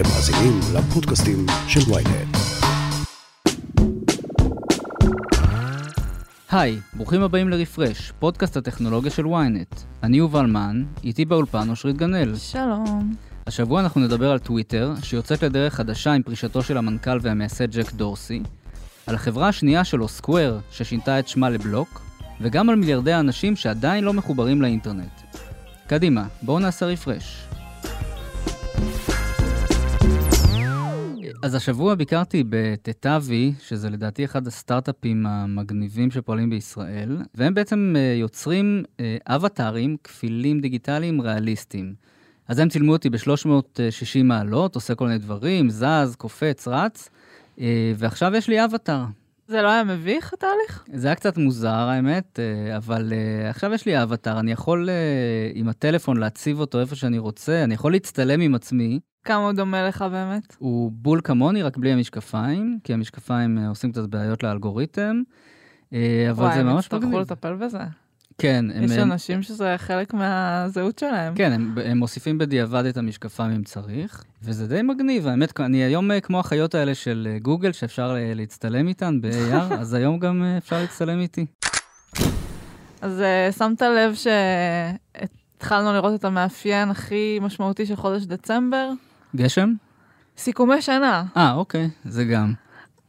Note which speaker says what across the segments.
Speaker 1: אתם מאזינים לפודקאסטים של ויינט.
Speaker 2: היי, ברוכים הבאים לרפרש, פודקאסט הטכנולוגיה של ynet. אני יובל מן, איתי באולפן אושרית גנאל.
Speaker 3: שלום.
Speaker 2: השבוע אנחנו נדבר על טוויטר, שיוצאת לדרך חדשה עם פרישתו של המנכ"ל והמייסד ג'ק דורסי, על החברה השנייה שלו, סקוואר, ששינתה את שמה לבלוק, וגם על מיליארדי האנשים שעדיין לא מחוברים לאינטרנט. קדימה, בואו נעשה רפרש. אז השבוע ביקרתי בטטאבי, שזה לדעתי אחד הסטארט-אפים המגניבים שפועלים בישראל, והם בעצם אה, יוצרים אה, אבטארים, כפילים דיגיטליים ריאליסטיים. אז הם צילמו אותי ב-360 מעלות, עושה כל מיני דברים, זז, קופץ, רץ, אה, ועכשיו יש לי אבטאר.
Speaker 3: זה לא היה מביך התהליך?
Speaker 2: זה היה קצת מוזר האמת, אבל עכשיו יש לי אבטאר, אני יכול עם הטלפון להציב אותו איפה שאני רוצה, אני יכול להצטלם עם עצמי.
Speaker 3: כמה הוא דומה לך באמת?
Speaker 2: הוא בול כמוני, רק בלי המשקפיים, כי המשקפיים אה, עושים קצת בעיות לאלגוריתם, אה, אבל
Speaker 3: וואי,
Speaker 2: זה ממש
Speaker 3: מגניב. וואי, הם יצטרכו לטפל בזה.
Speaker 2: כן.
Speaker 3: יש הם, אנשים שזה חלק מהזהות שלהם.
Speaker 2: כן, הם, הם מוסיפים בדיעבד את המשקפיים אם צריך, וזה די מגניב, האמת, אני היום אה, כמו החיות האלה של גוגל, שאפשר להצטלם איתן ב-AR, אז היום גם אפשר להצטלם איתי.
Speaker 3: אז שמת לב שהתחלנו לראות את המאפיין הכי משמעותי של חודש דצמבר?
Speaker 2: גשם?
Speaker 3: סיכומי שנה.
Speaker 2: אה, אוקיי, זה גם.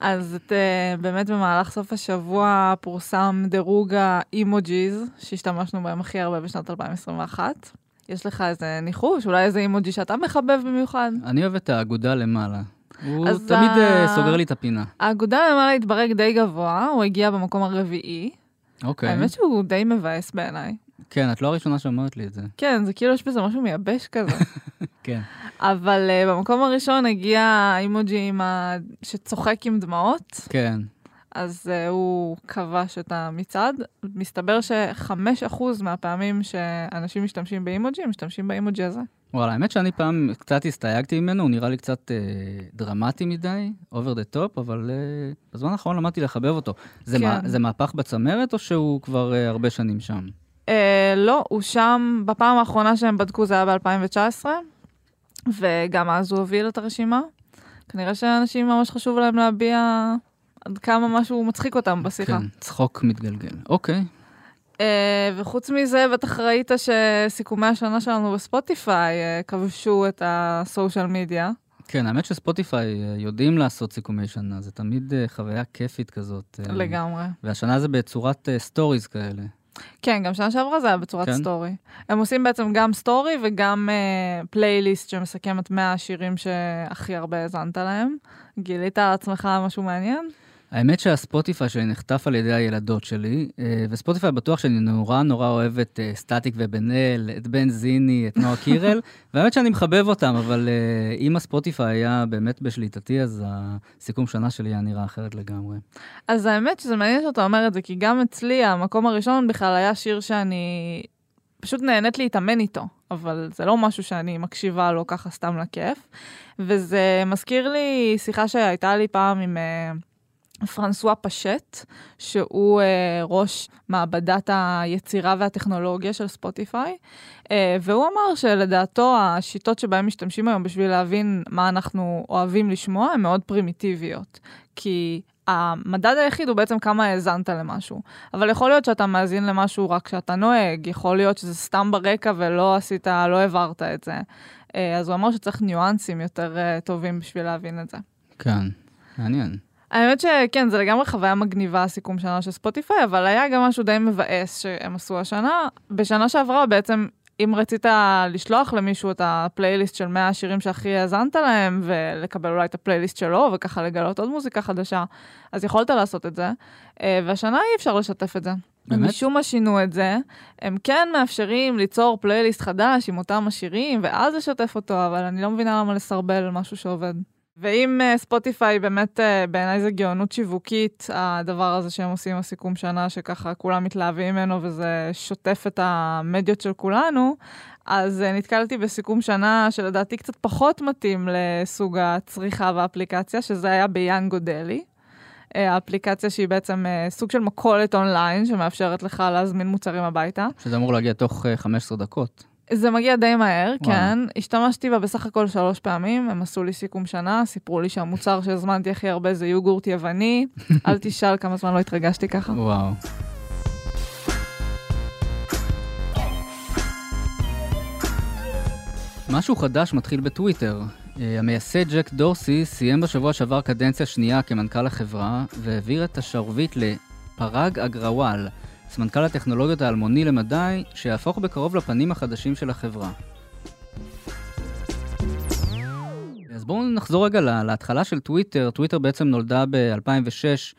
Speaker 3: אז את, uh, באמת במהלך סוף השבוע פורסם דירוג האימוג'יז, שהשתמשנו בהם הכי הרבה בשנת 2021. יש לך איזה ניחוש, אולי איזה אימוג'י שאתה מחבב במיוחד?
Speaker 2: אני אוהב את האגודה למעלה. הוא תמיד ה... uh, סוגר לי את הפינה.
Speaker 3: האגודה למעלה התברג די גבוה, הוא הגיע במקום הרביעי.
Speaker 2: אוקיי.
Speaker 3: האמת שהוא די מבאס בעיניי.
Speaker 2: כן, את לא הראשונה שאומרת לי את זה.
Speaker 3: כן, זה כאילו יש בזה משהו מייבש כזה.
Speaker 2: כן.
Speaker 3: אבל uh, במקום הראשון הגיע האימוג'י ה... שצוחק עם דמעות.
Speaker 2: כן.
Speaker 3: אז uh, הוא כבש את המצעד. מסתבר ש-5% מהפעמים שאנשים משתמשים באימוג'י, הם משתמשים באימוג'י הזה.
Speaker 2: וואלה, האמת שאני פעם קצת הסתייגתי ממנו, הוא נראה לי קצת אה, דרמטי מדי, over the top, אבל אה, בזמן האחרון למדתי לחבב אותו. זה, כן. מה, זה מהפך בצמרת או שהוא כבר אה, הרבה שנים שם?
Speaker 3: אה, לא, הוא שם, בפעם האחרונה שהם בדקו זה היה ב-2019, וגם אז הוא הוביל את הרשימה. כנראה שאנשים ממש חשוב להם להביע עד כמה משהו מצחיק אותם בשיחה.
Speaker 2: כן, צחוק מתגלגל. אוקיי.
Speaker 3: Uh, וחוץ מזה, בטח ראית שסיכומי השנה שלנו בספוטיפיי uh, כבשו את הסושיאל מדיה.
Speaker 2: כן, האמת שספוטיפיי uh, יודעים לעשות סיכומי שנה, זה תמיד uh, חוויה כיפית כזאת.
Speaker 3: לגמרי.
Speaker 2: והשנה זה בצורת סטוריז כאלה.
Speaker 3: כן, גם שנה שעברה זה היה בצורת כן? סטורי. הם עושים בעצם גם סטורי וגם uh, פלייליסט שמסכם את 100 השירים שהכי הרבה האזנת להם. גילית על עצמך משהו מעניין?
Speaker 2: האמת שהספוטיפיי שלי נחטף על ידי הילדות שלי, אה, וספוטיפיי בטוח שאני נורא נורא אוהב את אה, סטטיק ובן אל, את בן זיני, את נועה קירל, והאמת שאני מחבב אותם, אבל אה, אם הספוטיפיי היה באמת בשליטתי, אז הסיכום שנה שלי היה נראה אחרת לגמרי.
Speaker 3: אז האמת שזה מעניין שאתה אומר את זה, כי גם אצלי המקום הראשון בכלל היה שיר שאני פשוט נהנית להתאמן איתו, אבל זה לא משהו שאני מקשיבה לו ככה סתם לכיף. וזה מזכיר לי שיחה שהייתה לי פעם עם... פרנסואה פשט, שהוא אה, ראש מעבדת היצירה והטכנולוגיה של ספוטיפיי, אה, והוא אמר שלדעתו השיטות שבהן משתמשים היום בשביל להבין מה אנחנו אוהבים לשמוע הן מאוד פרימיטיביות. כי המדד היחיד הוא בעצם כמה האזנת למשהו. אבל יכול להיות שאתה מאזין למשהו רק כשאתה נוהג, יכול להיות שזה סתם ברקע ולא עשית, לא העברת את זה. אה, אז הוא אמר שצריך ניואנסים יותר אה, טובים בשביל להבין את זה.
Speaker 2: כן, מעניין.
Speaker 3: האמת שכן, זה לגמרי חוויה מגניבה, סיכום שנה של ספוטיפיי, אבל היה גם משהו די מבאס שהם עשו השנה. בשנה שעברה בעצם, אם רצית לשלוח למישהו את הפלייליסט של 100 השירים שהכי האזנת להם, ולקבל אולי את הפלייליסט שלו, וככה לגלות עוד מוזיקה חדשה, אז יכולת לעשות את זה. אה, והשנה אי אפשר לשתף את זה. באמת? משום מה שינו את זה, הם כן מאפשרים ליצור פלייליסט חדש עם אותם השירים, ואז לשתף אותו, אבל אני לא מבינה למה לסרבל משהו שעובד. ואם uh, ספוטיפיי באמת uh, בעיניי זה גאונות שיווקית, הדבר הזה שהם עושים הסיכום שנה, שככה כולם מתלהבים ממנו וזה שוטף את המדיות של כולנו, אז uh, נתקלתי בסיכום שנה שלדעתי קצת פחות מתאים לסוג הצריכה והאפליקציה, שזה היה ביאנגו דלי. האפליקציה שהיא בעצם סוג של מכולת אונליין, שמאפשרת לך להזמין מוצרים הביתה.
Speaker 2: שזה אמור להגיע תוך 15 דקות.
Speaker 3: זה מגיע די מהר,
Speaker 2: וואו.
Speaker 3: כן. השתמשתי בה בסך הכל שלוש פעמים, הם עשו לי סיכום שנה, סיפרו לי שהמוצר שהזמנתי הכי הרבה זה יוגורט יווני. אל תשאל כמה זמן לא התרגשתי ככה.
Speaker 2: וואו. משהו חדש מתחיל בטוויטר. אה, המייסד ג'ק דורסי סיים בשבוע שעבר קדנציה שנייה כמנכ"ל החברה, והעביר את השרביט לפרג אגרוואל, סמנכ"ל הטכנולוגיות האלמוני למדי, שיהפוך בקרוב לפנים החדשים של החברה. אז בואו נחזור רגע לה- להתחלה של טוויטר. טוויטר בעצם נולדה ב-2006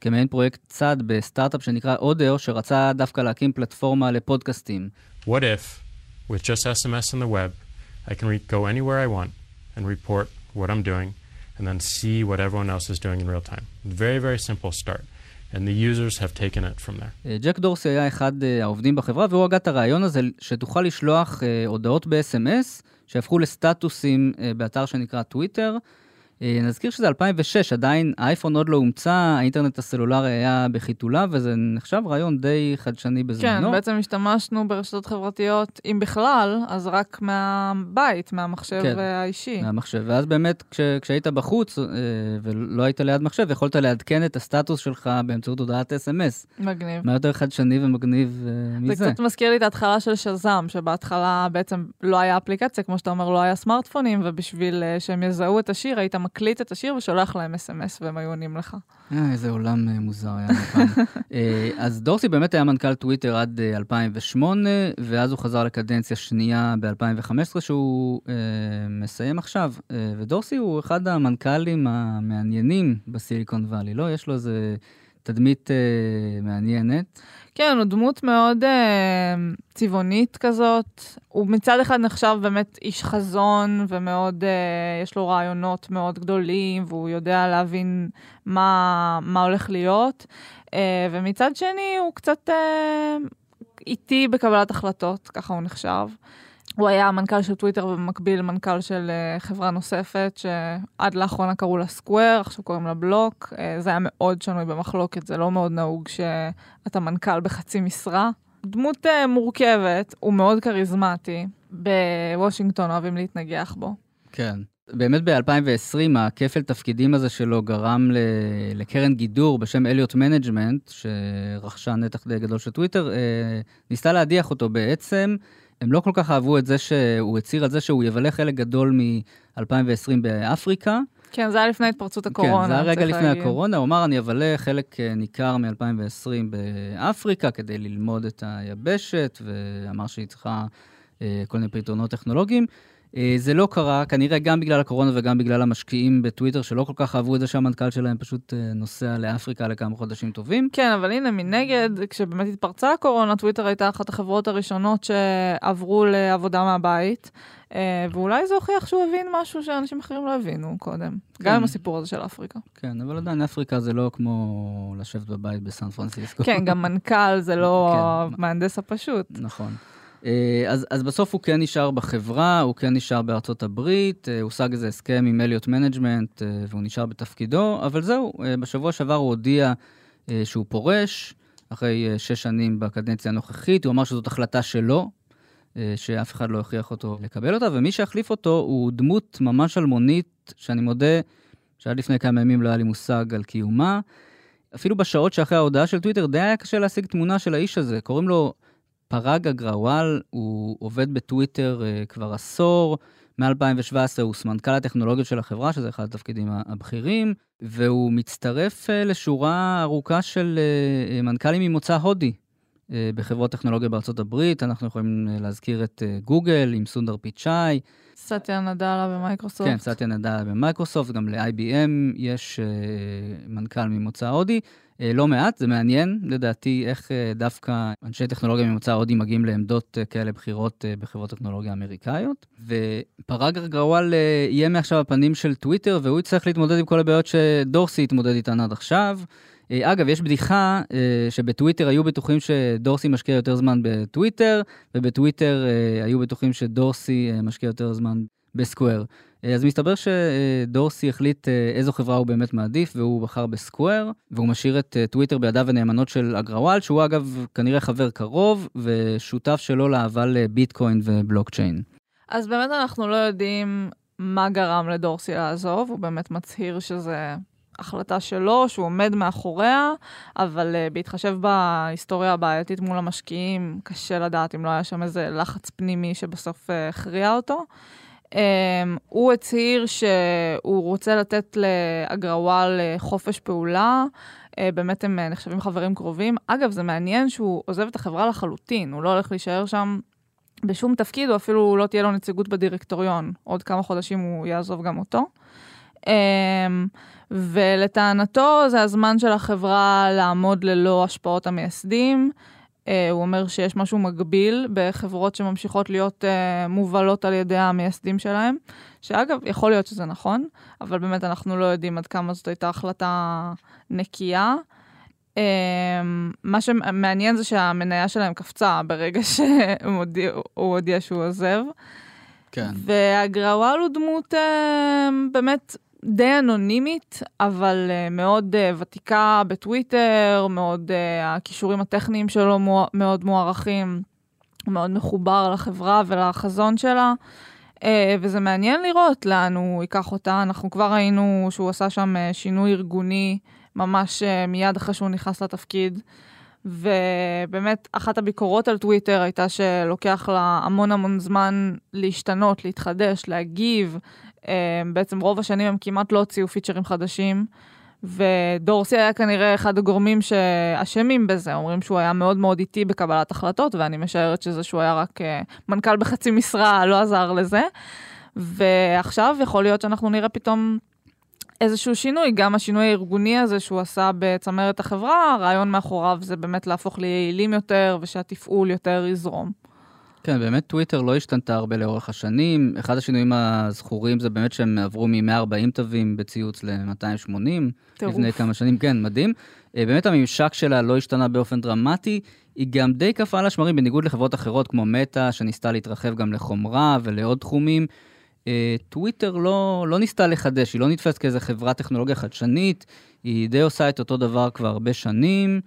Speaker 2: כמעין פרויקט צד בסטארט-אפ שנקרא אודר, שרצה דווקא להקים פלטפורמה לפודקאסטים.
Speaker 4: What if, with just SMS on the web, I can go anywhere I want and report what I'm doing and then see what everyone else is doing in real time? Very, very simple start. And the users have taken it from there.
Speaker 2: ג'ק דורסי היה אחד אה, העובדים בחברה, והוא הגה את הרעיון הזה שתוכל לשלוח אה, הודעות ב-SMS שהפכו לסטטוסים באתר שנקרא טוויטר. אה, נזכיר שזה 2006, עדיין האייפון עוד לא הומצא, האינטרנט הסלולרי היה בחיתוליו, וזה נחשב רעיון די חדשני
Speaker 3: כן,
Speaker 2: בזמנו.
Speaker 3: בעצם השתמשנו ברשתות חברתיות, אם בכלל, אז רק מהבית, מהמחשב
Speaker 2: כן.
Speaker 3: האישי.
Speaker 2: מהמחשב, ואז באמת כש, כשהיית בחוץ אה, ולא היית ליד מחשב, יכולת לעדכן את הסטטוס שלך באמצעות הודעת אס.אם.אס.
Speaker 3: מגניב.
Speaker 2: מה יותר חדשני ומגניב אה,
Speaker 3: זה
Speaker 2: מזה?
Speaker 3: קצת מזכיר לי את ההתחלה של שזם, שבהתחלה בעצם לא היה אפליקציה, כמו שאתה אומר, לא היה סמארטפונים, ובשביל שהם יזהו את השיר, היית מקליט את השיר ושולח להם אס.אם.אס והם היו עונים לך.
Speaker 2: אה, איזה עולם אה, מוזר היה לנו פעם. אה, אז דורסי באמת היה מנכ"ל טוויטר עד אה, 2008, ואז הוא חזר לקדנציה שנייה ב-2015, שהוא מסיים עכשיו. ודורסי הוא אחד המנכ"לים המעניינים בסיליקון וואלי, לא? יש לו איזה תדמית אה, מעניינת.
Speaker 3: כן, הוא דמות מאוד אה, צבעונית כזאת. הוא מצד אחד נחשב באמת איש חזון, ומאוד, אה, יש לו רעיונות מאוד גדולים, והוא יודע להבין מה, מה הולך להיות. אה, ומצד שני, הוא קצת אה, איטי בקבלת החלטות, ככה הוא נחשב. הוא היה מנכ"ל של טוויטר ובמקביל מנכ"ל של uh, חברה נוספת, שעד לאחרונה קראו לה סקוואר, עכשיו קוראים לה בלוק. Uh, זה היה מאוד שנוי במחלוקת, זה לא מאוד נהוג שאתה מנכ"ל בחצי משרה. דמות uh, מורכבת, הוא מאוד כריזמטי. בוושינגטון אוהבים להתנגח בו.
Speaker 2: כן. באמת ב-2020 הכפל תפקידים הזה שלו גרם ל- לקרן גידור בשם אליוט מנג'מנט, שרכשה נתח די גדול של טוויטר, אה, ניסתה להדיח אותו בעצם. הם לא כל כך אהבו את זה שהוא הצהיר על זה שהוא יבלה חלק גדול מ-2020 באפריקה.
Speaker 3: כן, זה היה לפני התפרצות הקורונה.
Speaker 2: כן, זה היה רגע לפני
Speaker 3: להגיד.
Speaker 2: הקורונה, הוא אמר, אני אבלה חלק אה, ניכר מ-2020 באפריקה כדי ללמוד את היבשת, ואמר שהיא צריכה אה, כל מיני פתרונות טכנולוגיים. אה, זה לא קרה, כנראה גם בגלל הקורונה וגם בגלל המשקיעים בטוויטר, שלא כל כך אהבו את זה שהמנכ"ל שלהם פשוט אה, נוסע לאפריקה לכמה חודשים טובים.
Speaker 3: כן, אבל הנה, מנגד, כשבאמת התפרצה הקורונה, טוויטר הייתה אחת החברות הראשונות שעברו לעבודה מהבית, אה, ואולי זה הוכיח שהוא הבין משהו שאנשים אחרים לא הבינו קודם.
Speaker 2: כן.
Speaker 3: גם עם הסיפור הזה של אפריקה.
Speaker 2: כן, אבל עדיין אפריקה זה לא כמו לשבת בבית בסן פרנסיסקו.
Speaker 3: כן, גם מנכ"ל זה לא
Speaker 2: כן.
Speaker 3: המהנדס הפשוט.
Speaker 2: נכון. אה, אז, אז בסוף הוא כן נשאר בחברה, הוא כן נשאר בארצות הברית, אה, הושג איזה הסכם עם אליוט מנג'מנט אה, והוא נשאר בתפקידו, אבל זהו, בשבוע שעבר הוא הודיע שהוא פורש, אחרי שש שנים בקדנציה הנוכחית, הוא אמר שזאת החלטה שלו, שאף אחד לא הכריח אותו לקבל אותה, ומי שיחליף אותו הוא דמות ממש אלמונית, שאני מודה שעד לפני כמה ימים לא היה לי מושג על קיומה. אפילו בשעות שאחרי ההודעה של טוויטר, די היה קשה להשיג תמונה של האיש הזה. קוראים לו פראג אגרוואל, הוא עובד בטוויטר uh, כבר עשור, מ-2017 הוא סמנכ"ל הטכנולוגיות של החברה, שזה אחד התפקידים הבכירים, והוא מצטרף uh, לשורה ארוכה של uh, מנכ"לים ממוצא הודי בחברות טכנולוגיה בארצות הברית. אנחנו יכולים להזכיר את גוגל עם סונדר פיצ'אי,
Speaker 3: סאטיה נאדלה במייקרוסופט.
Speaker 2: כן, סאטיה נדלה במייקרוסופט, גם ל-IBM יש מנכ"ל ממוצא הודי. Uh, לא מעט, זה מעניין לדעתי איך uh, דווקא אנשי טכנולוגיה ממוצא הודי מגיעים לעמדות uh, כאלה בכירות בחברות טכנולוגיה אמריקאיות. ופראג גרוואל יהיה מעכשיו הפנים של טוויטר, והוא יצטרך להתמודד עם כל הבעיות שדורסי התמודד איתן עד עכשיו. אגב, יש בדיחה שבטוויטר היו בטוחים שדורסי משקיע יותר זמן בטוויטר, ובטוויטר היו בטוחים שדורסי משקיע יותר זמן בסקוואר. אז מסתבר שדורסי החליט איזו חברה הוא באמת מעדיף, והוא בחר בסקוואר, והוא משאיר את טוויטר בידיו הנאמנות של אגרוואל, שהוא אגב כנראה חבר קרוב, ושותף שלו לאהבה לביטקוין ובלוקצ'יין.
Speaker 3: אז באמת אנחנו לא יודעים מה גרם לדורסי לעזוב, הוא באמת מצהיר שזה החלטה שלו, שהוא עומד מאחוריה, אבל uh, בהתחשב בהיסטוריה הבעייתית מול המשקיעים, קשה לדעת אם לא היה שם איזה לחץ פנימי שבסוף uh, הכריע אותו. Um, הוא הצהיר שהוא רוצה לתת לאגרוואל חופש פעולה, uh, באמת הם uh, נחשבים חברים קרובים. אגב, זה מעניין שהוא עוזב את החברה לחלוטין, הוא לא הולך להישאר שם בשום תפקיד, או אפילו לא תהיה לו נציגות בדירקטוריון. עוד כמה חודשים הוא יעזוב גם אותו. Um, ולטענתו זה הזמן של החברה לעמוד ללא השפעות המייסדים. Uh, הוא אומר שיש משהו מגביל בחברות שממשיכות להיות uh, מובלות על ידי המייסדים שלהם, שאגב, יכול להיות שזה נכון, אבל באמת אנחנו לא יודעים עד כמה זאת הייתה החלטה נקייה. Um, מה שמעניין זה שהמניה שלהם קפצה ברגע שהוא הודיע, הודיע שהוא עוזב.
Speaker 2: כן.
Speaker 3: והגרוואל הוא דמות באמת די אנונימית, אבל uh, מאוד uh, ותיקה בטוויטר, מאוד, uh, הכישורים הטכניים שלו מאוד מוערכים, מאוד מחובר לחברה ולחזון שלה. וזה מעניין לראות לאן הוא ייקח אותה. אנחנו כבר ראינו שהוא עשה שם שינוי ארגוני ממש מיד אחרי שהוא נכנס לתפקיד. ובאמת, אחת הביקורות על טוויטר הייתה שלוקח לה המון המון זמן להשתנות, להתחדש, להגיב, בעצם רוב השנים הם כמעט לא הוציאו פיצ'רים חדשים, ודורסי היה כנראה אחד הגורמים שאשמים בזה, אומרים שהוא היה מאוד מאוד איטי בקבלת החלטות, ואני משערת שזה שהוא היה רק אה, מנכ"ל בחצי משרה לא עזר לזה. ועכשיו יכול להיות שאנחנו נראה פתאום איזשהו שינוי, גם השינוי הארגוני הזה שהוא עשה בצמרת החברה, הרעיון מאחוריו זה באמת להפוך ליעילים יותר ושהתפעול יותר יזרום.
Speaker 2: כן, באמת טוויטר לא השתנתה הרבה לאורך השנים. אחד השינויים הזכורים זה באמת שהם עברו מ-140 תווים בציוץ ל-280.
Speaker 3: טירוף.
Speaker 2: לפני כמה שנים, כן, מדהים. אה, באמת הממשק שלה לא השתנה באופן דרמטי. היא גם די קפאה על השמרים, בניגוד לחברות אחרות כמו מטא, שניסתה להתרחב גם לחומרה ולעוד תחומים. אה, טוויטר לא, לא ניסתה לחדש, היא לא נתפסת כאיזה חברת טכנולוגיה חדשנית, היא די עושה את אותו דבר כבר הרבה שנים.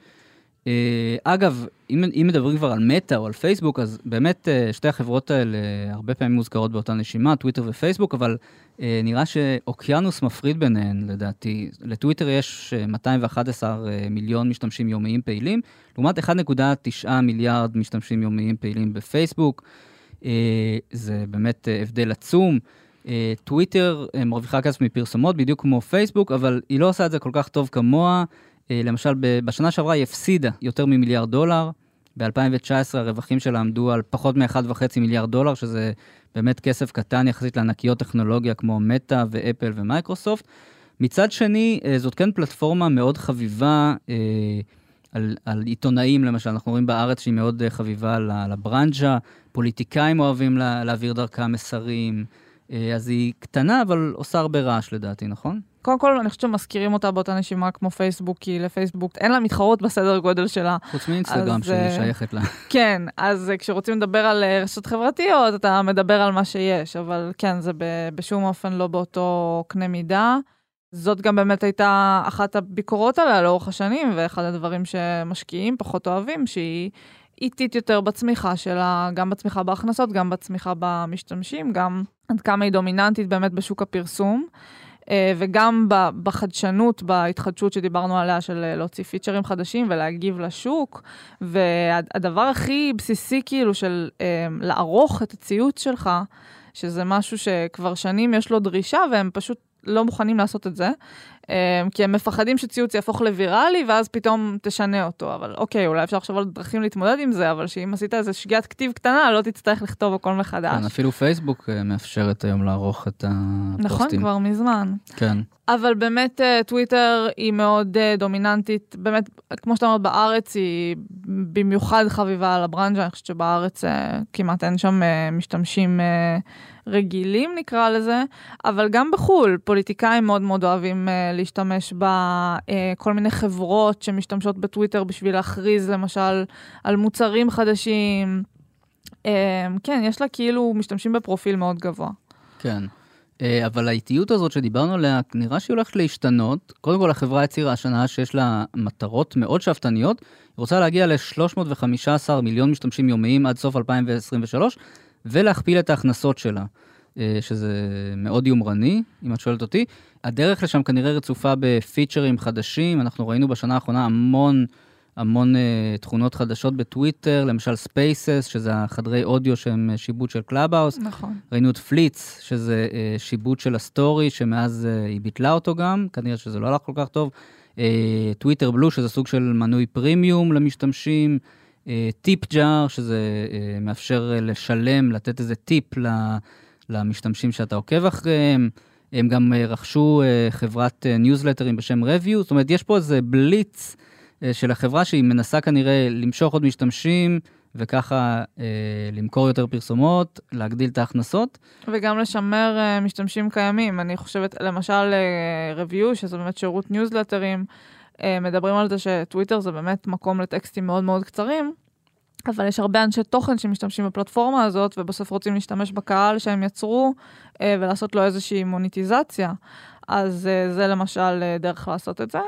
Speaker 2: אה, אגב, אם, אם מדברים כבר על מטא או על פייסבוק, אז באמת אה, שתי החברות האלה הרבה פעמים מוזכרות באותה נשימה, טוויטר ופייסבוק, אבל אה, נראה שאוקיינוס מפריד ביניהן, לדעתי. לטוויטר יש 211 מיליון משתמשים יומיים פעילים, לעומת 1.9 מיליארד משתמשים יומיים פעילים בפייסבוק. זה באמת הבדל עצום. טוויטר מרוויחה כסף מפרסומות, בדיוק כמו פייסבוק, אבל היא לא עושה את זה כל כך טוב כמוה. אה, למשל, בשנה שעברה היא הפסידה יותר ממיליארד דולר. ב-2019 הרווחים שלה עמדו על פחות מ-1.5 מיליארד דולר, שזה באמת כסף קטן יחסית לענקיות טכנולוגיה כמו מטא ואפל ומייקרוסופט. מצד שני, אה, זאת כן פלטפורמה מאוד חביבה אה, על, על עיתונאים, למשל, אנחנו רואים בארץ שהיא מאוד חביבה לברנז'ה, פוליטיקאים אוהבים לה, להעביר דרכה מסרים, אז היא קטנה, אבל עושה הרבה רעש לדעתי, נכון?
Speaker 3: קודם כל, אני חושבת שמזכירים אותה באותה נשימה כמו פייסבוק, כי לפייסבוק אין לה מתחרות בסדר גודל שלה.
Speaker 2: חוץ מאינסטגרם שהיא uh, שייכת לה.
Speaker 3: כן, אז uh, כשרוצים לדבר על uh, רשתות חברתיות, אתה מדבר על מה שיש, אבל כן, זה בשום אופן לא באותו קנה מידה. זאת גם באמת הייתה אחת הביקורות עליה לאורך השנים, ואחד הדברים שמשקיעים פחות אוהבים, שהיא איטית יותר בצמיחה שלה, גם בצמיחה בהכנסות, גם בצמיחה במשתמשים, גם עד כמה היא דומיננטית באמת בשוק הפרסום. אה, וגם בחדשנות, בהתחדשות שדיברנו עליה, של אה, להוציא פיצ'רים חדשים ולהגיב לשוק. והדבר הכי בסיסי, כאילו, של אה, לערוך את הציוץ שלך, שזה משהו שכבר שנים יש לו דרישה, והם פשוט לא מוכנים לעשות את זה. אמ, כי הם מפחדים שציוץ יהפוך לוויראלי, ואז פתאום תשנה אותו. אבל אוקיי, אולי אפשר לחשוב על דרכים להתמודד עם זה, אבל שאם עשית איזה שגיאת כתיב קטנה, לא תצטרך לכתוב הכל מחדש.
Speaker 2: כן, אפילו פייסבוק אה, מאפשרת היום לערוך את הפוסטים.
Speaker 3: נכון, כבר מזמן.
Speaker 2: כן.
Speaker 3: אבל באמת אה, טוויטר היא מאוד אה, דומיננטית, באמת, כמו שאתה אומר, בארץ היא במיוחד חביבה על הברנז'ה, אני חושבת שבארץ כמעט אין שם משתמשים רגילים נקרא לזה, אבל גם בחו"ל, פוליטיקאים מאוד מאוד אוהבים uh, להשתמש בכל uh, מיני חברות שמשתמשות בטוויטר בשביל להכריז למשל על מוצרים חדשים. Uh, כן, יש לה כאילו משתמשים בפרופיל מאוד גבוה.
Speaker 2: כן. אה, אבל האיטיות הזאת שדיברנו עליה, נראה שהיא הולכת להשתנות. קודם כל, החברה הצהירה השנה שיש לה מטרות מאוד שאפתניות. היא רוצה להגיע ל-315 מיליון משתמשים יומיים עד סוף 2023, ולהכפיל את ההכנסות שלה, אה, שזה מאוד יומרני, אם את שואלת אותי. הדרך לשם כנראה רצופה בפיצ'רים חדשים, אנחנו ראינו בשנה האחרונה המון... המון uh, תכונות חדשות בטוויטר, למשל Spaces, שזה החדרי אודיו שהם שיבוט של קלאבהאוס.
Speaker 3: נכון.
Speaker 2: ראינו את Fleets, שזה uh, שיבוט של הסטורי, שמאז uh, היא ביטלה אותו גם, כנראה שזה לא הלך כל כך טוב. טוויטר uh, Blue, שזה סוג של מנוי פרימיום למשתמשים. Tip uh, Jar, שזה uh, מאפשר uh, לשלם, לתת איזה טיפ למשתמשים שאתה עוקב אחריהם. הם גם רכשו חברת ניוזלטרים בשם Revue, זאת אומרת, יש פה איזה בליץ. אה, של החברה שהיא מנסה כנראה למשוך עוד משתמשים וככה אה, למכור יותר פרסומות, להגדיל את ההכנסות.
Speaker 3: וגם לשמר אה, משתמשים קיימים. אני חושבת, למשל, אה, Revue, שזה באמת שירות ניוזלטרים, אה, מדברים על זה שטוויטר זה באמת מקום לטקסטים מאוד מאוד קצרים, אבל יש הרבה אנשי תוכן שמשתמשים בפלטפורמה הזאת, ובסוף רוצים להשתמש בקהל שהם יצרו אה, ולעשות לו איזושהי מוניטיזציה. אז אה, זה למשל אה, דרך לעשות את זה.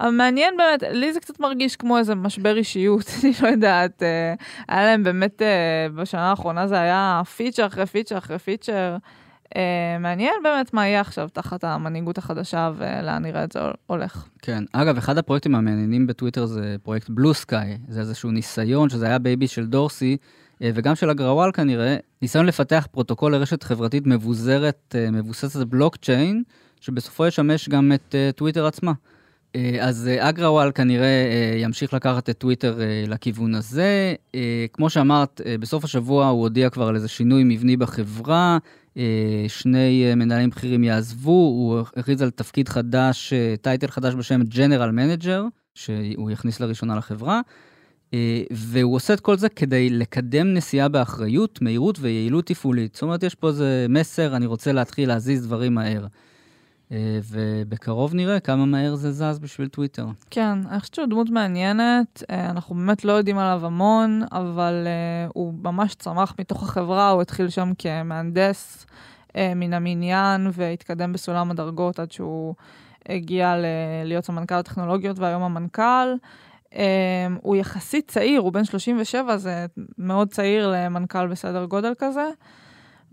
Speaker 3: אבל מעניין באמת, לי זה קצת מרגיש כמו איזה משבר אישיות, אני לא יודעת. אה, היה להם באמת, אה, בשנה האחרונה זה היה פיצ'ר אחרי פיצ'ר אחרי פיצ'ר. Uh, מעניין באמת מה יהיה עכשיו תחת המנהיגות החדשה ולאן נראה את זה הולך.
Speaker 2: כן, אגב, אחד הפרויקטים המעניינים בטוויטר זה פרויקט Bluesky, זה איזשהו ניסיון, שזה היה בייבי של דורסי, וגם של אגרוואל כנראה, ניסיון לפתח פרוטוקול לרשת חברתית מבוזרת, מבוססת בלוקצ'יין, שבסופו ישמש גם את טוויטר עצמה. אה, אז אה, אגרוואל כנראה אה, ימשיך לקחת את טוויטר לכיוון הזה. כמו שאמרת, בסוף השבוע הוא הודיע כבר על איזה שינוי מבני בחברה, שני מנהלים בכירים יעזבו, הוא הכריז על תפקיד חדש, טייטל חדש בשם General Manager, שהוא יכניס לראשונה לחברה. והוא עושה את כל זה כדי לקדם נסיעה באחריות, מהירות ויעילות תפעולית. זאת אומרת, יש פה איזה מסר, אני רוצה להתחיל להזיז דברים מהר. אה, ובקרוב נראה כמה מהר זה זז בשביל טוויטר.
Speaker 3: כן, אני חושבת שהוא דמות מעניינת, אה, אנחנו באמת לא יודעים עליו המון, אבל uh, הוא ממש צמח מתוך החברה, הוא התחיל שם כמהנדס מן המניין והתקדם בסולם הדרגות עד שהוא הגיע להיות סמנכ"ל הטכנולוגיות והיום המנכ"ל. Um, הוא יחסית צעיר, הוא בן 37, זה מאוד צעיר למנכ"ל בסדר גודל כזה.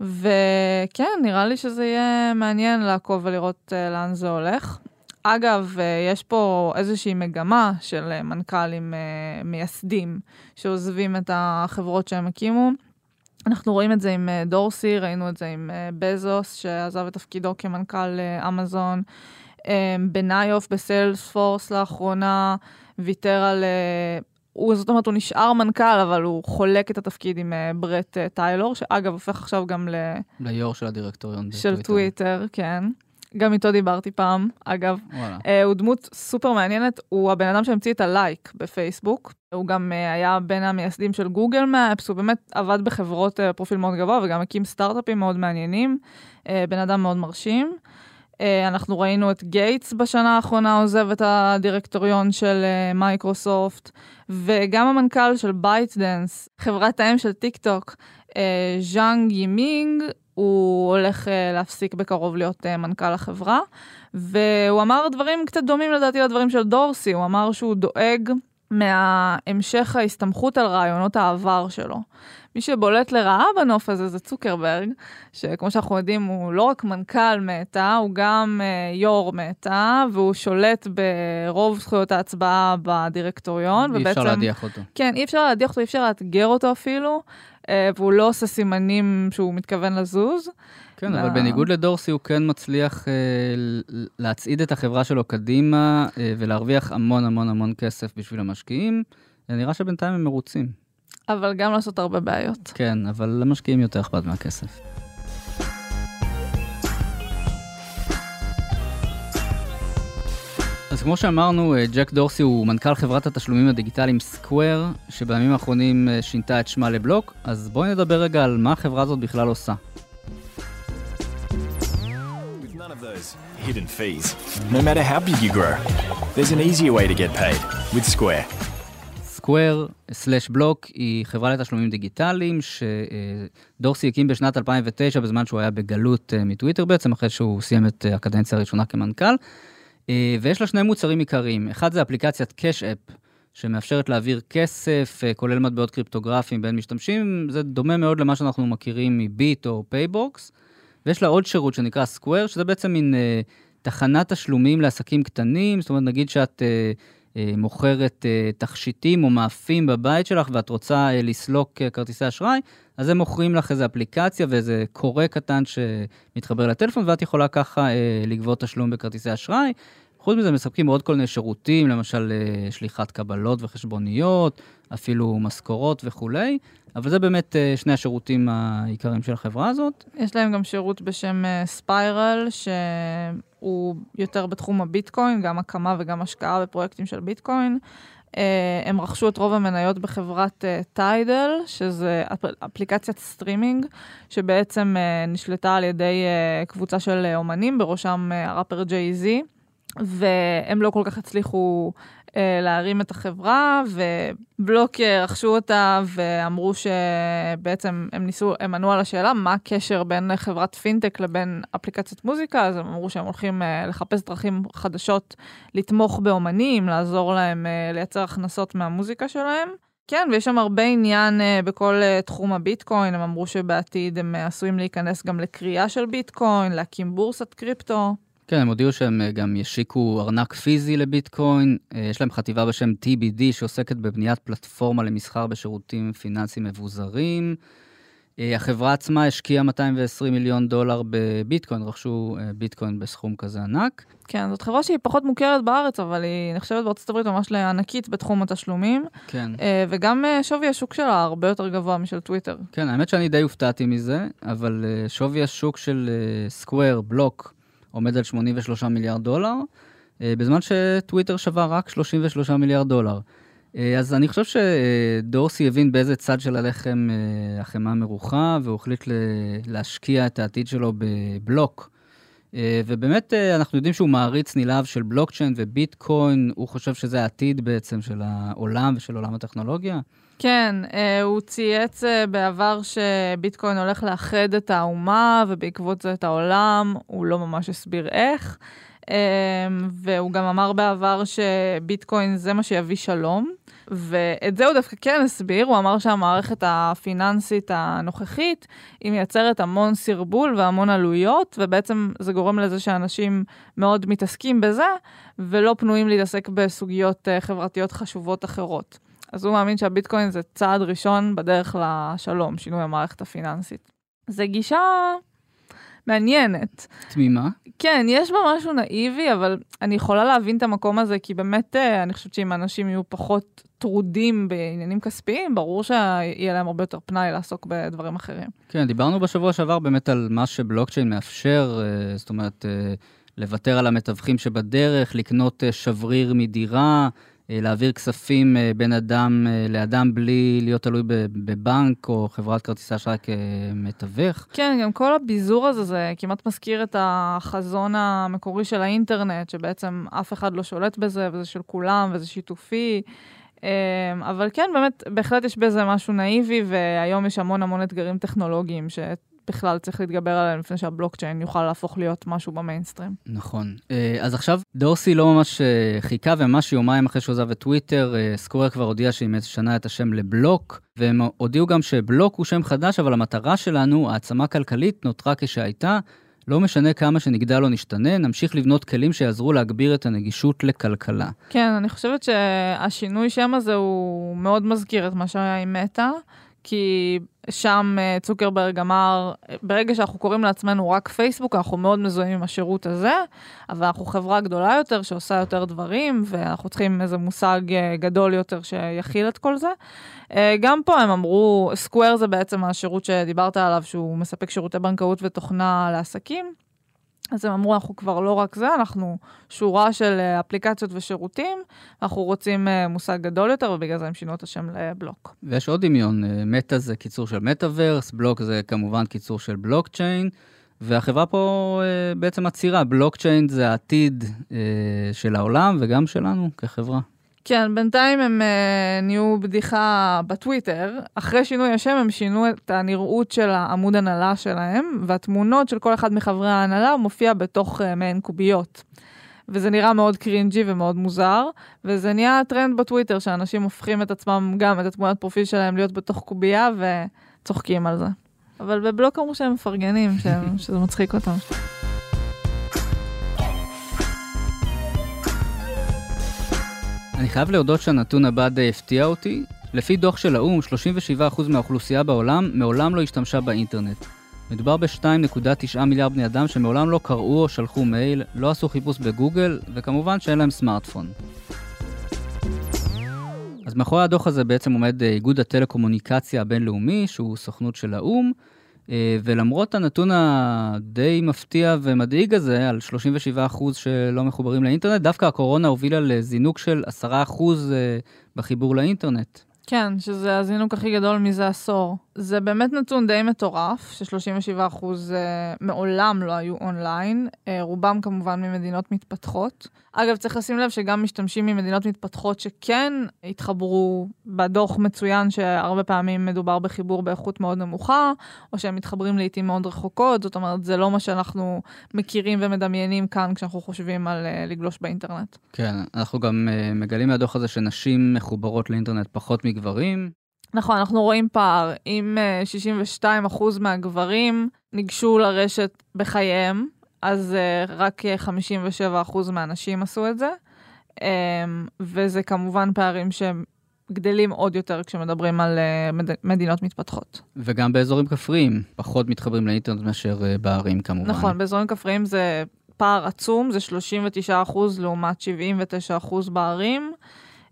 Speaker 3: וכן, נראה לי שזה יהיה מעניין לעקוב ולראות uh, לאן זה הולך. אגב, uh, יש פה איזושהי מגמה של uh, מנכ"לים מייסדים שעוזבים את החברות שהם הקימו. אנחנו רואים את זה עם דורסי, ראינו את זה עם בזוס, שעזב את תפקידו כמנכ"ל אמזון. בניוף בסיילספורס לאחרונה ויתר על הוא, זאת אומרת, הוא נשאר מנכ"ל, אבל הוא חולק את התפקיד עם uh, ברט uh, טיילור, שאגב, הופך עכשיו גם ל...
Speaker 2: ליו"ר של הדירקטוריון
Speaker 3: של בטוויטר. טוויטר, כן. גם איתו דיברתי פעם, אגב. וואלה. Uh, הוא דמות סופר מעניינת, הוא הבן אדם שהמציא את הלייק בפייסבוק. הוא גם uh, היה בין המייסדים של Google Maps, הוא באמת עבד בחברות uh, פרופיל מאוד גבוה, וגם הקים סטארט-אפים מאוד מעניינים. Uh, בן אדם מאוד מרשים. אה, אנחנו ראינו את גייטס בשנה האחרונה עוזב את הדירקטוריון של אה, מייקרוסופט, וגם המנכ"ל של בייטדנס, חברת האם של טיק טוק, אה, ז'אנג ימינג, הוא הולך להפסיק בקרוב להיות מנכ"ל החברה, והוא אמר דברים קצת דומים לדעתי לדברים של דורסי, הוא אמר שהוא דואג מהמשך ההסתמכות על רעיונות העבר שלו. מי שבולט לרעה בנוף הזה זה צוקרברג, שכמו שאנחנו יודעים הוא לא רק מנכ"ל מטא, הוא גם uh, יו"ר מטא, והוא שולט ברוב זכויות ההצבעה בדירקטוריון.
Speaker 2: אי ובעצם, אפשר להדיח אותו.
Speaker 3: כן, אי אפשר להדיח אותו, אי אפשר לאתגר אותו אפילו, uh, והוא לא עושה סימנים שהוא מתכוון לזוז.
Speaker 2: כן, אבל בניגוד לדורסי הוא כן מצליח uh, להצעיד את החברה שלו קדימה uh, ולהרוויח המון המון המון כסף בשביל המשקיעים. נראה שבינתיים הם מרוצים.
Speaker 3: אבל גם לעשות הרבה בעיות.
Speaker 2: כן, אבל למשקיעים יותר אכפת מהכסף. אז כמו שאמרנו, אה, ג'ק דורסי הוא מנכ"ל חברת התשלומים הדיגיטליים סקוואר, שבימים האחרונים אה, שינתה את שמה לבלוק, אז בואי נדבר רגע על מה החברה הזאת בכלל עושה. Hidden fees. No matter how big you grow, there's an easier way to get paid with Square. Square/Block היא חברה לתשלומים דיגיטליים, שדורסי הקים בשנת 2009, בזמן שהוא היה בגלות אה, מטוויטר בעצם, אחרי שהוא סיים את אה, הקדנציה הראשונה כמנכ"ל. ויש לה שני מוצרים עיקריים. אחד זה אפליקציית Cash App, שמאפשרת להעביר כסף, כולל מטבעות קריפטוגרפיים בין משתמשים. זה דומה מאוד למה שאנחנו מכירים מביט או פייבוקס. ויש לה עוד שירות שנקרא Square, שזה בעצם מין תחנת תשלומים לעסקים קטנים, זאת אומרת, נגיד שאת אה, אה, מוכרת אה, תכשיטים או מאפים בבית שלך ואת רוצה אה, לסלוק אה, כרטיסי אשראי, אז הם מוכרים לך איזו אפליקציה ואיזה קורא קטן שמתחבר לטלפון, ואת יכולה ככה אה, לגבות תשלום בכרטיסי אשראי. חוץ מזה, מספקים עוד כל מיני שירותים, למשל אה, שליחת קבלות וחשבוניות, אפילו משכורות וכולי, אבל זה באמת אה, שני השירותים העיקריים של החברה הזאת.
Speaker 3: יש להם גם שירות בשם Spiral, אה, שהוא יותר בתחום הביטקוין, גם הקמה וגם השקעה בפרויקטים של ביטקוין. הם רכשו את רוב המניות בחברת Tidal, שזה אפליקציית סטרימינג, שבעצם נשלטה על ידי קבוצה של אומנים, בראשם הראפר ג'יי זי. והם לא כל כך הצליחו אה, להרים את החברה, ובלוק רכשו אותה ואמרו שבעצם הם ניסו, הם ענו על השאלה מה הקשר בין חברת פינטק לבין אפליקציית מוזיקה, אז הם אמרו שהם הולכים אה, לחפש דרכים חדשות לתמוך באומנים, לעזור להם אה, לייצר הכנסות מהמוזיקה שלהם. כן, ויש שם הרבה עניין בכל תחום הביטקוין, הם אמרו שבעתיד הם עשויים להיכנס גם לקריאה של ביטקוין, להקים בורסת קריפטו.
Speaker 2: כן, הם הודיעו שהם אה, גם ישיקו ארנק פיזי לביטקוין. אה, יש להם חטיבה בשם TBD שעוסקת בבניית פלטפורמה למסחר בשירותים פיננסיים מבוזרים. אה, החברה עצמה השקיעה 220 מיליון דולר בביטקוין, רכשו ביטקוין בסכום כזה ענק.
Speaker 3: כן, זאת חברה שהיא פחות מוכרת בארץ, אבל היא נחשבת בארצות הברית ממש לענקית בתחום התשלומים.
Speaker 2: כן.
Speaker 3: וגם שווי השוק שלה הרבה יותר גבוה משל טוויטר.
Speaker 2: כן, האמת שאני די הופתעתי מזה, אבל שווי השוק של סקוויר, בלוק, עומד על 83 מיליארד דולר, אה, בזמן שטוויטר שווה רק 33 מיליארד דולר. אה, אז אני חושב שדורסי הבין באיזה צד של הלחם אה, החמאה מרוחה, והוא החליט להשקיע את העתיד שלו בבלוק. ובאמת, אנחנו יודעים שהוא מעריץ נלהב של בלוקצ'יין וביטקוין, הוא חושב שזה העתיד בעצם של העולם ושל עולם הטכנולוגיה.
Speaker 3: כן, אה, הוא צייץ אה, בעבר שביטקוין הולך לאחד את האומה, ובעקבות זה את העולם, הוא לא ממש הסביר איך. אה, והוא גם אמר בעבר שביטקוין זה מה שיביא שלום. ואת זה הוא דווקא כן הסביר, הוא אמר שהמערכת הפיננסית הנוכחית, היא מייצרת המון סרבול והמון עלויות, ובעצם זה גורם לזה שאנשים מאוד מתעסקים בזה, ולא פנויים להתעסק בסוגיות חברתיות חשובות אחרות. אז הוא מאמין שהביטקוין זה צעד ראשון בדרך לשלום, שינוי המערכת הפיננסית. זו גישה מעניינת.
Speaker 2: תמימה? כן,
Speaker 3: יש בה משהו נאיבי, אבל אני יכולה להבין את המקום הזה, כי באמת, אה, אני חושבת שאם אנשים יהיו פחות טרודים בעניינים כספיים, ברור שיהיה להם הרבה יותר פנאי לעסוק בדברים אחרים.
Speaker 2: כן, דיברנו בשבוע שעבר באמת על מה שבלוקצ'יין מאפשר, אה, זאת אומרת, אה, לוותר על המתווכים שבדרך, לקנות שבריר מדירה. אה, להעביר כספים אה, בין אדם אה, לאדם בלי להיות תלוי בבנק או חברת כרטיסי אשראי כמתווך.
Speaker 3: כן, גם כל הביזור הזה, זה כמעט מזכיר את החזון המקורי של האינטרנט, שבעצם אף אחד לא שולט בזה, וזה של כולם, וזה שיתופי. אבל כן, באמת, בהחלט יש בזה משהו נאיבי, והיום יש המון המון אתגרים טכנולוגיים בכלל צריך להתגבר עליהם לפני שהבלוקצ'יין יוכל להפוך להיות משהו במיינסטרים.
Speaker 2: נכון. אה, אז עכשיו דורסי לא ממש אה, חיכה, וממש יומיים אחרי שהוא עזב את טוויטר, אה, סקוואר כבר הודיע שהיא משנה את השם לבלוק, והם הודיעו גם שבלוק הוא שם חדש, אבל המטרה שלנו, העצמה כלכלית, נותרה כשהייתה. לא משנה כמה שנגדל או נשתנה, נמשיך לבנות כלים שיעזרו להגביר את הנגישות לכלכלה.
Speaker 3: כן, אני חושבת שהשינוי שם הזה הוא מאוד מזכיר את מה שהיה עם מטא. כי שם אה, צוקרברג אמר, ברגע שאנחנו קוראים לעצמנו רק פייסבוק, אנחנו מאוד מזוהים עם השירות הזה, אבל אנחנו חברה גדולה יותר שעושה יותר דברים, ואנחנו צריכים איזה מושג אה, גדול יותר שיכיל את כל זה. אה, גם פה הם אמרו, סקוואר זה בעצם השירות שדיברת עליו, שהוא מספק שירותי בנקאות ותוכנה לעסקים. אז הם אמרו, אנחנו כבר לא רק זה, אנחנו שורה של אה, אפליקציות ושירותים, אנחנו רוצים אה, מושג גדול יותר, ובגלל זה הם שינו את השם לבלוק.
Speaker 2: ויש עוד דמיון, אה, מטא זה קיצור של מטאוורס, בלוק זה כמובן קיצור של בלוקצ'יין, והחברה פה בעצם מצהירה, בלוקצ'יין זה העתיד של העולם וגם שלנו כחברה.
Speaker 3: כן, בינתיים הם uh, נהיו בדיחה בטוויטר. אחרי שינוי השם הם שינו את הנראות של העמוד הנהלה שלהם, והתמונות של כל אחד מחברי ההנהלה מופיע בתוך uh, מעין קוביות. וזה נראה מאוד cringy ומאוד מוזר, וזה נהיה טרנד בטוויטר, שאנשים הופכים את עצמם, גם את התמונת פרופיל שלהם להיות בתוך קובייה, וצוחקים על זה. אבל בבלוק אמרו שהם מפרגנים, שזה מצחיק אותם.
Speaker 2: אני חייב להודות שהנתון הבא די הפתיע אותי. לפי דוח של האו"ם, 37% מהאוכלוסייה בעולם מעולם לא השתמשה באינטרנט. מדובר ב-2.9 מיליארד בני אדם שמעולם לא קראו או שלחו מייל, לא עשו חיפוש בגוגל, וכמובן שאין להם סמארטפון. אז מאחורי הדוח הזה בעצם עומד אה, איגוד הטלקומוניקציה הבינלאומי, שהוא סוכנות של האו"ם, ולמרות הנתון הדי מפתיע ומדאיג הזה, על 37% שלא מחוברים לאינטרנט, דווקא הקורונה הובילה לזינוק של 10% אה, בחיבור לאינטרנט.
Speaker 3: כן, שזה הזינוק הכי גדול מזה עשור. זה באמת נתון די מטורף, ש-37% אה, מעולם לא היו אונליין, אה, רובם כמובן ממדינות מתפתחות. אגב, צריך לשים לב שגם משתמשים ממדינות מתפתחות שכן התחברו, בדוח מצוין שהרבה פעמים מדובר בחיבור באיכות מאוד נמוכה, או שהם מתחברים לעיתים מאוד רחוקות, זאת אומרת, זה לא מה שאנחנו מכירים ומדמיינים כאן כשאנחנו חושבים על uh, לגלוש באינטרנט.
Speaker 2: כן, אנחנו גם uh, מגלים מהדוח הזה שנשים מחוברות לאינטרנט פחות מגברים.
Speaker 3: נכון, אנחנו רואים פער. אם 62% מהגברים ניגשו לרשת בחייהם, אז uh, רק 57% מהנשים עשו את זה, um, וזה כמובן פערים שהם גדלים עוד יותר כשמדברים על מד... מדינות מתפתחות.
Speaker 2: וגם באזורים כפריים, פחות מתחברים לאינטרנט מאשר בערים כמובן.
Speaker 3: נכון, באזורים כפריים זה פער עצום, זה 39% לעומת 79% בערים.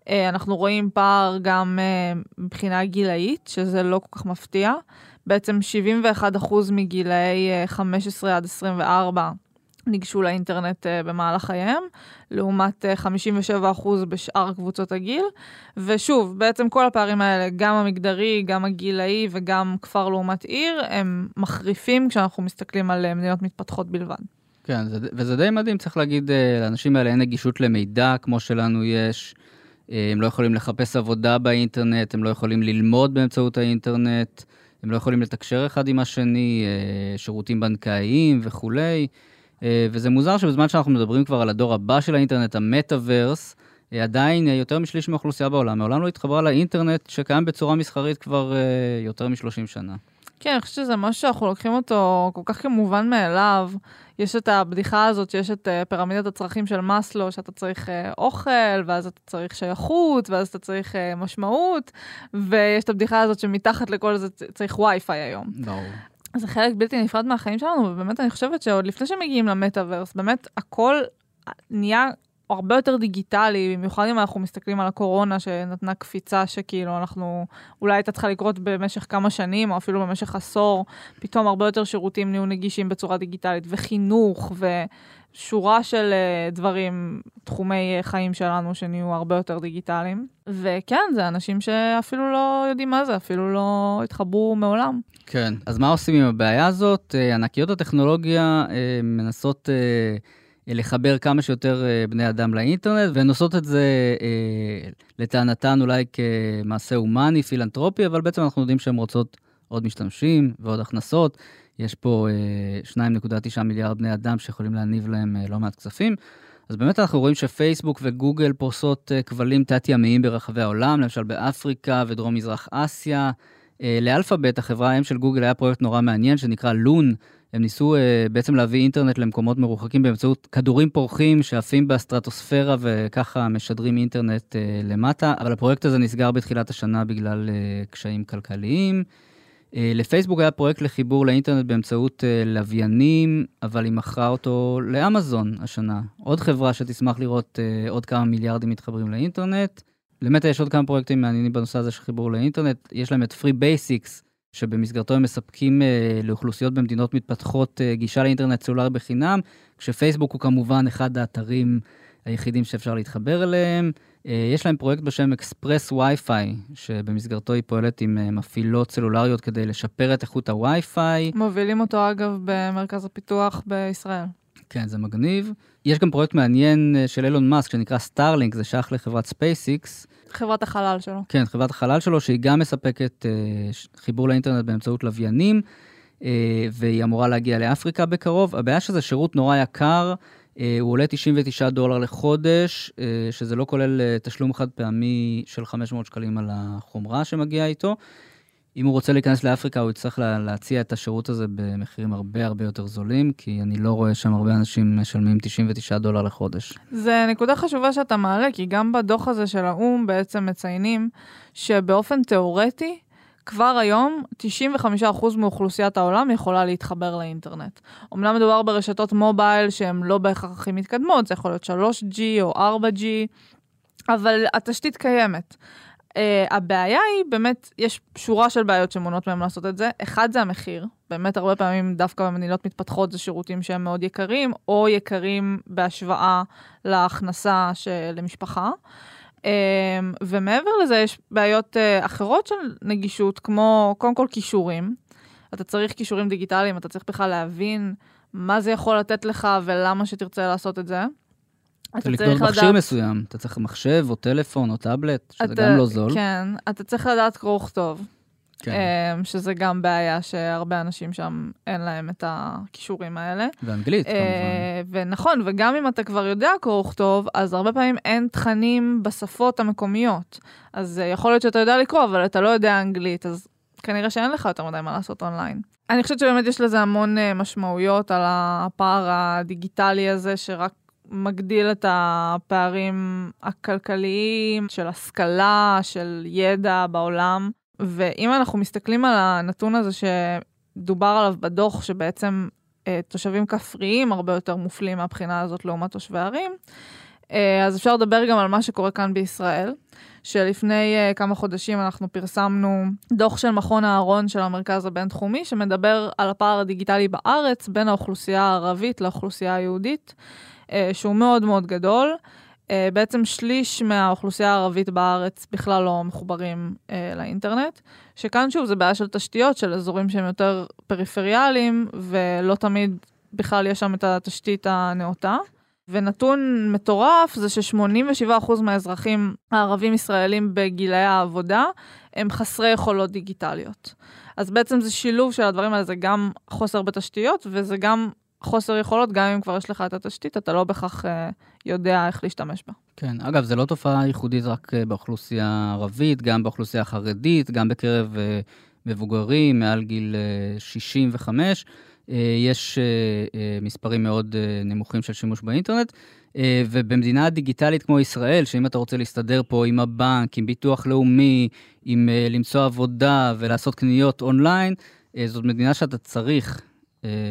Speaker 3: Uh, אנחנו רואים פער גם uh, מבחינה גילאית, שזה לא כל כך מפתיע. בעצם 71% מגילאי 15 עד 24 ניגשו לאינטרנט במהלך חייהם, לעומת uh, 57% בשאר קבוצות הגיל. ושוב, בעצם כל הפערים האלה, גם המגדרי, גם הגילאי וגם כפר לעומת עיר, הם מחריפים כשאנחנו מסתכלים על מדינות מתפתחות בלבד.
Speaker 2: כן, זה, וזה די מדהים, צריך להגיד, לאנשים האלה אין נגישות למידע כמו שלנו יש. הם לא יכולים לחפש עבודה באינטרנט, הם לא יכולים ללמוד באמצעות האינטרנט, הם לא יכולים לתקשר אחד עם השני, שירותים בנקאיים וכולי. אה, וזה מוזר שבזמן שאנחנו מדברים כבר על הדור הבא של האינטרנט, המטאוורס, אה, עדיין אה, יותר משליש מהאוכלוסייה בעולם מעולם לא התחברה לאינטרנט שקיים בצורה מסחרית כבר יותר מ-30 שנה.
Speaker 3: כן, אני חושבת שזה משהו שאנחנו לוקחים אותו כל כך כמובן מאליו. יש את הבדיחה הזאת שיש את פירמידת הצרכים של מאסלו, שאתה צריך אוכל, ואז אתה צריך שייכות, ואז אתה צריך משמעות, ויש את הבדיחה הזאת שמתחת לכל זה צריך וי-פיי היום.
Speaker 2: ברור.
Speaker 3: זה חלק בלתי נפרד מהחיים שלנו, ובאמת אני חושבת שעוד לפני שמגיעים למטאוורס, באמת הכל נהיה הרבה יותר דיגיטלי, במיוחד אם אנחנו מסתכלים על הקורונה שנתנה קפיצה שכאילו אנחנו, אולי הייתה צריכה לקרות במשך כמה שנים, או אפילו במשך עשור, פתאום הרבה יותר שירותים נהיו נגישים בצורה דיגיטלית, וחינוך, ושורה של uh, דברים, תחומי uh, חיים שלנו שנהיו הרבה יותר דיגיטליים. וכן, זה אנשים שאפילו לא יודעים מה זה, אפילו לא התחברו מעולם.
Speaker 2: כן, אז מה עושים עם הבעיה הזאת? Uh, ענקיות הטכנולוגיה מנסות... Uh, לחבר כמה שיותר אה, בני אדם לאינטרנט, והן עושות את זה אה, לטענתן אולי כמעשה הומני, פילנטרופי, אבל בעצם אנחנו יודעים שהן רוצות עוד משתמשים ועוד הכנסות. יש פה 2.9 אה, מיליארד בני אדם שיכולים להניב להם לא מעט כספים. אז באמת אנחנו רואים שפייסבוק וגוגל פורסות כבלים תת-ימיים ברחבי העולם, למשל באפריקה ודרום מזרח אסיה. לאלפאבית, החברה האם של גוגל, היה פרויקט נורא מעניין שנקרא לון, הם ניסו uh, בעצם להביא אינטרנט למקומות מרוחקים באמצעות כדורים פורחים שעפים בסטרטוספירה וככה משדרים אינטרנט uh, למטה, אבל הפרויקט הזה נסגר בתחילת השנה בגלל uh, קשיים כלכליים. Uh, לפייסבוק היה פרויקט לחיבור לאינטרנט באמצעות uh, לוויינים, אבל היא מכרה אותו לאמזון השנה. עוד חברה שתשמח לראות uh, עוד כמה מיליארדים מתחברים לאינטרנט. למטה יש עוד כמה פרויקטים מעניינים בנושא הזה של חיבור לאינטרנט. יש להם את Free Basics, שבמסגרתו הם מספקים uh, לאוכלוסיות במדינות מתפתחות uh, גישה לאינטרנט סלולרי בחינם, כשפייסבוק הוא כמובן אחד האתרים היחידים שאפשר להתחבר אליהם. Uh, יש להם פרויקט בשם אקספרס וי-פיי, שבמסגרתו היא פועלת עם uh, מפעילות סלולריות כדי לשפר את איכות הווי-פיי.
Speaker 3: מובילים אותו אגב במרכז הפיתוח בישראל.
Speaker 2: כן, זה מגניב. יש גם פרויקט מעניין אה, של אילון מאסק שנקרא Starlink, זה שייך לחברת SpaceX.
Speaker 3: חברת החלל שלו.
Speaker 2: כן, חברת החלל שלו, שהיא גם מספקת אה, חיבור לאינטרנט באמצעות לוויינים, אה, והיא אמורה להגיע לאפריקה בקרוב. הבעיה שזה שירות נורא יקר, אה, הוא עולה 99 דולר לחודש, אה, שזה לא כולל אה, תשלום חד פעמי של 500 שקלים על החומרה שמגיעה איתו. אם הוא רוצה להיכנס לאפריקה, הוא יצטרך לה, להציע את השירות הזה במחירים הרבה הרבה יותר זולים, כי אני לא רואה שם הרבה אנשים משלמים 99 דולר לחודש.
Speaker 3: זה נקודה חשובה שאתה מעלה, כי גם בדוח הזה של האו"ם בעצם מציינים שבאופן תיאורטי, כבר היום 95% מאוכלוסיית העולם יכולה להתחבר לאינטרנט. אמנם מדובר ברשתות מובייל שהן לא בהכרח הכי מתקדמות, זה יכול להיות 3G או 4G, אבל התשתית קיימת. Uh, הבעיה היא, באמת, יש שורה של בעיות שמונעות מהם לעשות את זה. אחד זה המחיר. באמת, הרבה פעמים דווקא במדינות מתפתחות זה שירותים שהם מאוד יקרים, או יקרים בהשוואה להכנסה של משפחה. Uh, ומעבר לזה, יש בעיות uh, אחרות של נגישות, כמו קודם כל כישורים. אתה צריך כישורים דיגיטליים, אתה צריך בכלל להבין מה זה יכול לתת לך ולמה שתרצה לעשות את זה.
Speaker 2: אתה לקנות מכשיר לדעת... מסוים, אתה צריך מחשב או טלפון או טאבלט, שזה אתה, גם לא זול.
Speaker 3: כן, אתה צריך לדעת קרוא וכתוב. כן. אמ, שזה גם בעיה שהרבה אנשים שם אין להם את הכישורים האלה.
Speaker 2: ואנגלית, uh, כמובן.
Speaker 3: ונכון, וגם אם אתה כבר יודע קרוא וכתוב, אז הרבה פעמים אין תכנים בשפות המקומיות. אז uh, יכול להיות שאתה יודע לקרוא, אבל אתה לא יודע אנגלית, אז כנראה שאין לך יותר מדי מה לעשות אונליין. אני חושבת שבאמת יש לזה המון משמעויות על הפער הדיגיטלי הזה, שרק מגדיל את הפערים הכלכליים של השכלה, של ידע בעולם. ואם אנחנו מסתכלים על הנתון הזה שדובר עליו בדוח, שבעצם אה, תושבים כפריים הרבה יותר מופלים מהבחינה הזאת לעומת תושבי ערים, אה, אז אפשר לדבר גם על מה שקורה כאן בישראל, שלפני אה, כמה חודשים אנחנו פרסמנו דוח של מכון אהרון של המרכז הבינתחומי, שמדבר על הפער הדיגיטלי בארץ בין האוכלוסייה הערבית לאוכלוסייה היהודית. אה, שהוא מאוד מאוד גדול. אה, בעצם שליש מהאוכלוסייה הערבית בארץ בכלל לא מחוברים אה, לאינטרנט, שכאן שוב זה בעיה של תשתיות, של אזורים שהם יותר פריפריאליים, ולא תמיד בכלל יש שם את התשתית הנאותה. ונתון מטורף זה ש-87% מהאזרחים הערבים ישראלים בגילי העבודה הם חסרי יכולות דיגיטליות. אז בעצם זה שילוב של הדברים האלה, זה גם חוסר בתשתיות וזה גם חוסר יכולות, גם אם כבר יש לך את התשתית, אתה לא בהכרח uh, יודע איך להשתמש בה.
Speaker 2: כן, אגב, זו לא תופעה ייחודית רק uh, באוכלוסייה הערבית, גם באוכלוסייה החרדית, גם בקרב uh, מבוגרים מעל גיל uh, 65. Uh, יש מספרים מאוד נמוכים של שימוש באינטרנט. ובמדינה דיגיטלית כמו ישראל, שאם אתה רוצה להסתדר פה עם הבנק, עם ביטוח לאומי, עם למצוא עבודה ולעשות קניות אונליין, זאת מדינה שאתה צריך אה,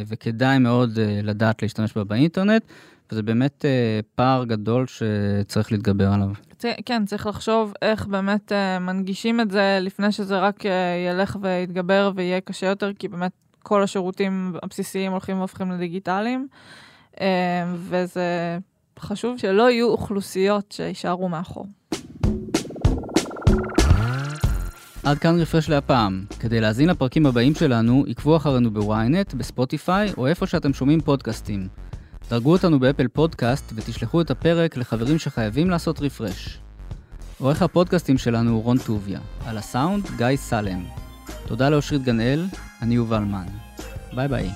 Speaker 2: וכדאי מאוד אה, לדעת להשתמש בה באינטרנט, וזה באמת אה, פער גדול שצריך להתגבר עליו.
Speaker 3: כן, צריך לחשוב איך באמת מנגישים את זה לפני שזה רק ילך ויתגבר ויהיה קשה יותר, כי באמת כל השירותים הבסיסיים הולכים והופכים לדיגיטליים, וזה חשוב שלא יהיו אוכלוסיות שיישארו מאחור.
Speaker 2: עד כאן Refresh להפעם. כדי להאזין לפרקים הבאים שלנו, עקבו אחרינו בוויינט, בספוטיפיי או איפה שאתם שומעים פודקאסטים. דרגו אותנו ב Apple Podcast ותשלחו את הפרק לחברים שחייבים לעשות refresh. עורך הפודקאסטים שלנו הוא רון טוביה, על הסאונד גיא סלם. תודה לאושרית גנאל, אני יובל מן. ביי ביי.